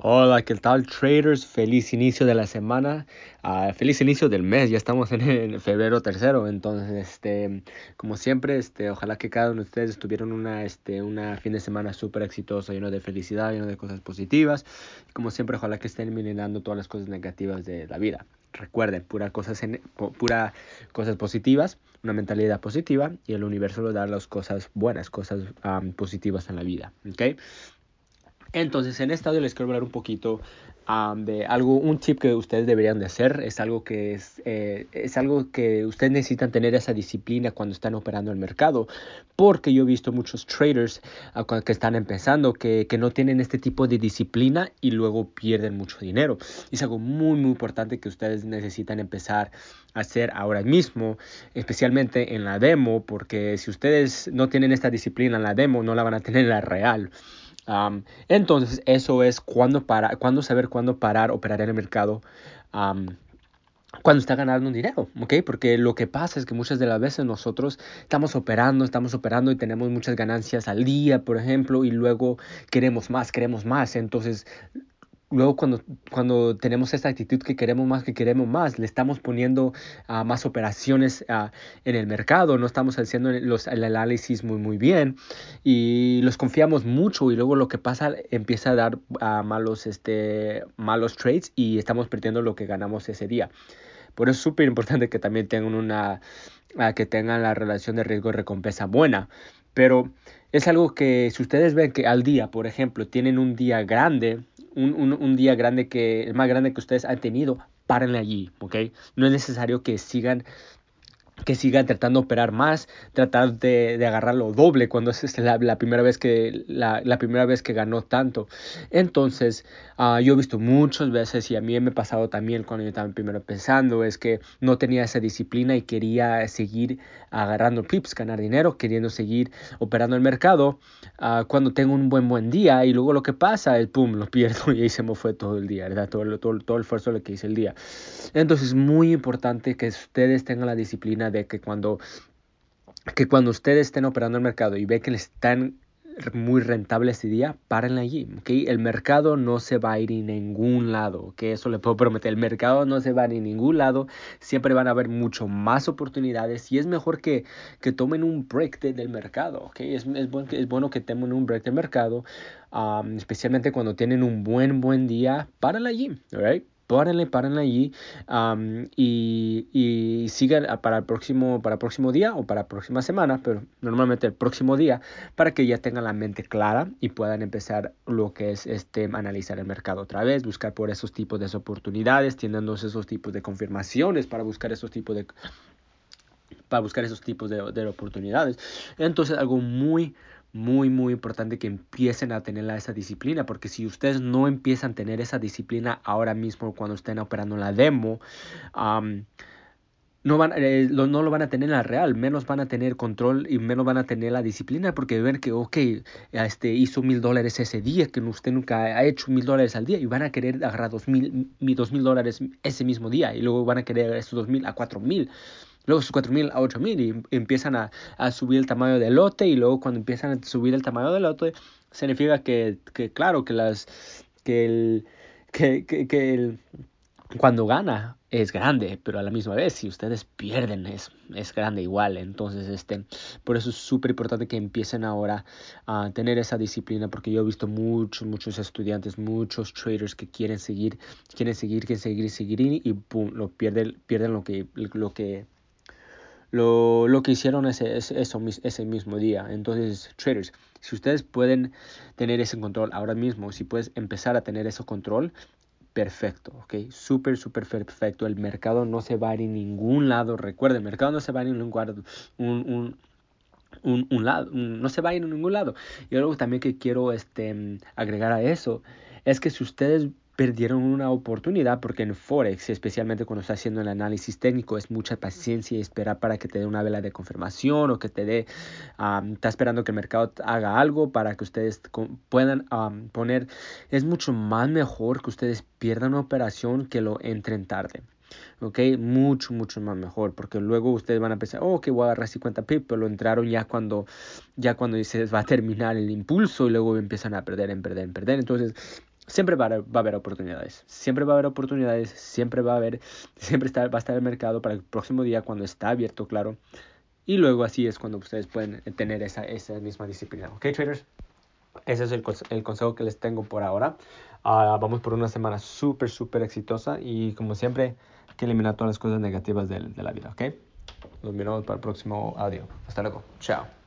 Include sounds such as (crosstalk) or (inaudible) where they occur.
Hola, ¿qué tal traders? Feliz inicio de la semana, uh, feliz inicio del mes, ya estamos en, febrero tercero, entonces, este, como siempre, este, ojalá que cada uno de ustedes tuvieran una, este, una fin de semana súper exitoso, lleno de felicidad, lleno de cosas positivas, como siempre, ojalá que estén eliminando todas las cosas negativas de la vida. Recuerden, pura cosas, en, pura cosas positivas, una mentalidad positiva y el universo lo da las cosas buenas, cosas positivas en la vida, ¿ok? Entonces, en este audio les quiero hablar un poquito um, de algo, un tip que ustedes deberían de hacer. Es algo que es, eh, es algo que ustedes necesitan tener esa disciplina cuando están operando el mercado. Porque yo he visto muchos traders uh, que están empezando que, que, no tienen este tipo de disciplina y luego pierden mucho dinero. Es algo muy, muy importante que ustedes necesitan empezar a hacer ahora mismo, especialmente en la demo, porque si ustedes no tienen esta disciplina en la demo, no la van a tener en la real. Um, entonces, eso es cuando, para, cuando saber cuándo parar, operar en el mercado. Cuando está ganando un dinero, ¿ok? Porque lo que pasa es que muchas de las veces nosotros estamos operando, estamos operando y tenemos muchas ganancias al día, por ejemplo, y luego queremos más, queremos más. Entonces, luego cuando, cuando tenemos esta actitud que queremos más, que queremos más, le estamos poniendo uh, más operaciones uh, en el mercado, no estamos haciendo los, el análisis muy, muy bien y los confiamos mucho y luego lo que pasa empieza a dar uh, malos, este, malos trades y estamos perdiendo lo que ganamos ese día. Por eso es súper importante que también tengan una, que tengan la relación de riesgo-recompensa buena. Pero es algo que si ustedes ven que al día, por ejemplo, tienen un día grande, un, un, día grande que el más grande que ustedes han tenido, párenle allí, ¿ok? No es necesario que sigan que sigan tratando de operar más, tratar de, de agarrarlo doble cuando (laughs) es la, primera vez que la, la, primera vez que ganó tanto. Entonces, uh, yo he visto muchas veces y a mí me ha pasado también cuando yo estaba primero pensando, es que no tenía esa disciplina y quería seguir agarrando pips, ganar dinero, queriendo seguir operando el mercado uh, cuando tengo un buen buen día y luego lo que pasa es pum, lo pierdo (laughs) y ahí se me fue todo el día, ¿verdad? Todo, todo, todo el esfuerzo que hice el día. Entonces, es muy importante que ustedes tengan la disciplina de que cuando, que cuando ustedes estén operando el mercado y ve que le están muy rentable ese día, párenle allí, ¿ok? El mercado no se va a ir en ningún lado, ¿ok? Eso le puedo prometer, el mercado no se va a ir en ningún lado, siempre van a haber mucho más oportunidades y es mejor que, que tomen un break de, del mercado, ¿ok? Es, es, buen, es bueno que tomen un break del mercado, especialmente cuando tienen un buen, buen día, párenle allí, ¿ok? Párenle, párenle allí y, y, sigan para el próximo para el próximo día o para la próxima semana, pero normalmente el próximo día para que ya tengan la mente clara y puedan empezar lo que es este analizar el mercado otra vez, buscar por esos tipos de oportunidades, teniendo esos tipos de confirmaciones para buscar esos tipos de para buscar esos tipos de oportunidades. Entonces algo muy muy muy importante que empiecen a tener esa disciplina porque si ustedes no empiezan a tener esa disciplina ahora mismo cuando estén operando la demo no, van, eh, lo, no lo van a tener en la real, menos van a tener control y menos van a tener la disciplina porque ven que, ok, este, hizo mil dólares ese día, que usted nunca ha hecho mil dólares al día y van a querer agarrar dos mil, dos mil dólares ese mismo día y luego van a querer esos dos mil a cuatro mil luego sus 4.000 a 8.000 y empiezan a, a, subir el tamaño del lote y luego cuando empiezan a subir el tamaño del lote significa que, que claro, que las que el, que, que, que el, cuando gana es grande, pero a la misma vez si ustedes pierden es, es grande igual. Entonces, este, por eso es súper importante que empiecen ahora a tener esa disciplina, porque yo he visto muchos, muchos estudiantes, muchos traders que quieren seguir, quieren seguir, quieren seguir, seguir y pum, lo pierden, pierden lo que, lo que lo, lo que hicieron ese, ese, eso, ese mismo día. Entonces, traders, si ustedes pueden tener ese control ahora mismo, si puedes empezar a tener ese control, perfecto, ok, súper, súper perfecto. El mercado no se va a ir en ningún lado. Recuerden, el mercado no se va a ir en ningún lado. Un, un, un, lado, no se va a ir en ningún lado. Y algo también que quiero este, agregar a eso es que si ustedes perdieron una oportunidad porque en Forex, especialmente cuando está haciendo el análisis técnico, es mucha paciencia y esperar para que te dé una vela de confirmación o que te dé, um, está esperando que el mercado haga algo para que ustedes puedan poner, es mucho más mejor que ustedes pierdan una operación que lo entren tarde. ¿ok? Mucho, mucho más mejor, porque luego ustedes van a pensar, oh, que voy a agarrar 50 pips, pero lo entraron ya cuando, ya cuando se va a terminar el impulso y luego empiezan a perder, en perder, en perder. Entonces, siempre va a, haber, oportunidades. Siempre va a haber oportunidades, siempre va a haber, (laughs) siempre va a estar el mercado para el próximo día cuando está abierto, claro. Y luego así es cuando ustedes pueden tener esa, esa misma disciplina. ¿Ok, traders? Ese es el, consejo que les tengo por ahora. Ah, vamos por una semana súper, súper exitosa y como siempre, que eliminar todas las cosas negativas de, de la vida, ¿ok? Nos vemos para el próximo audio. Hasta luego. Chao.